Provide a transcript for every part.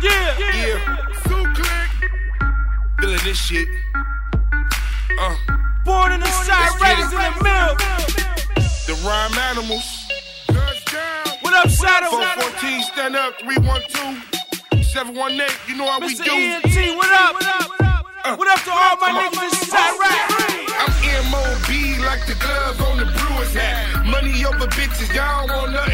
Yeah. Yeah. So click. Feeling this shit. Uh. Born in the Chi, raised in the mill. The Rhyme Animalz. What up, Shadow? 414, stand up. 312. 718. You know how we Mr. do. ENT, what up? What up to all my niggas in Chiraq? I'm MOB like the gloves on the Brewers hat. Money over bitches, y'all want nothing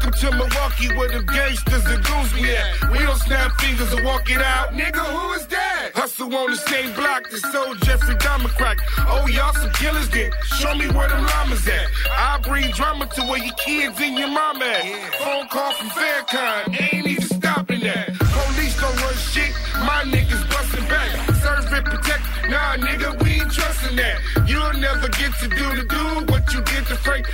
Welcome to Milwaukee where the gangsters and goons be at. We don't snap fingers and walk it out. Nigga, who is that? Hustle on the same block that sold Jeffrey Dahmer crack. Oh, y'all some killers then. Show me where them llamas at. I bring drama to where your kids and your mama at. Phone call from Faircon. Ain't even stopping that. Police don't run shit. My niggas busting back. Serve and protect. Nah, nigga, we ain't trusting that. You'll never get to do the do what you get to Frank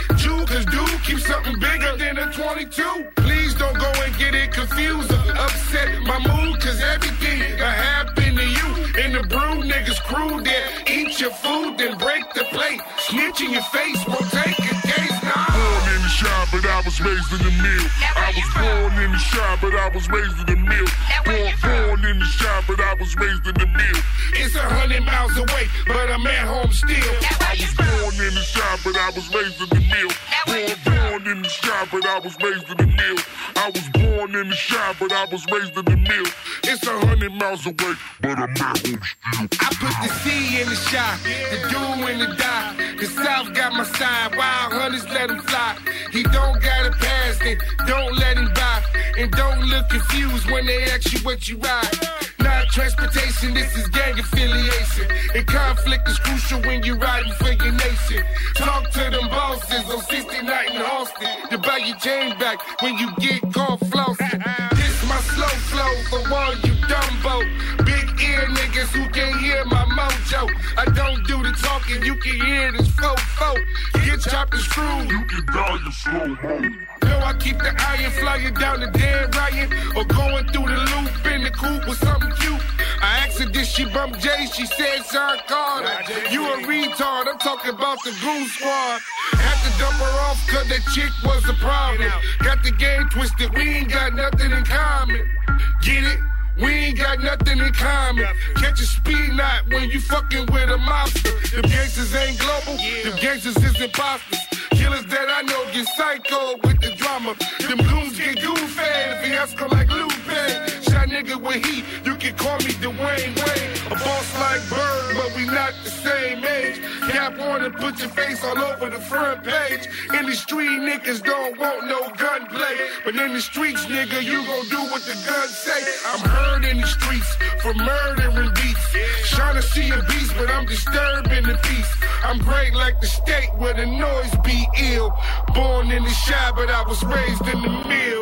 42. Please don't go and get it confused or upset my mood, cause everything that happened to you in the brew, niggas crew there. Eat your food, then break the plate. Snitch in your face, won't take a case, nah. Born in the shop, but I was raised in the mill. I was born in the shop, but I was raised in the mill. Born, born in the shop, but I was raised in the mill. It's a hundred miles away, but I'm at home still. I was born in the shop, but I was raised in the mill but I was raised in the mill. I was born in the shop, but I was raised in the mill. It's a hundred miles away. But I'm at home still. I put the C in the shot, the do in the die. The South got my side, wild hunters let him fly. He don't got a pass, then don't let him buy. And don't look confused when they ask you what you ride. Not transportation, this is gang affiliation. And conflict is crucial when you're riding for your nation. Buy your chain back when you get caught flossing. This my slow flow for all you dumbo. Big ear niggas who can't hear my mojo. I don't do the talking, you can hear this fofo. Get chopped and screwed. You can die in slow mo. No, I keep the iron flying down the Dan Ryan or going through the loop in the coupe with something cute. I asked her, did she bump Jay? She said, Sean Carter. You a retard. I'm talking about the Goon Squad. Off cause that chick was a problem. Got the game twisted. We ain't got nothing in common. Get it? We ain't got nothing in common. Catch a speed knot when you fucking with a monster. Them gangsters ain't global. Them gangsters is imposters. Killers that I know get psycho with the drama. Them goons get goofy hustle like Lupe. Shot nigga with heat, you can call me Dwyane Wade. A boss the same age. Cap on and put your face all over the front page. In the street, niggas don't want no gunplay. But in the streets, nigga, you gon' do what the guns say. I'm heard in the streets for murdering beats. Trying to see a beast, but I'm disturbing the peace. I'm great like the state where the noise be ill. Born in the Chi, but I was raised in the mill.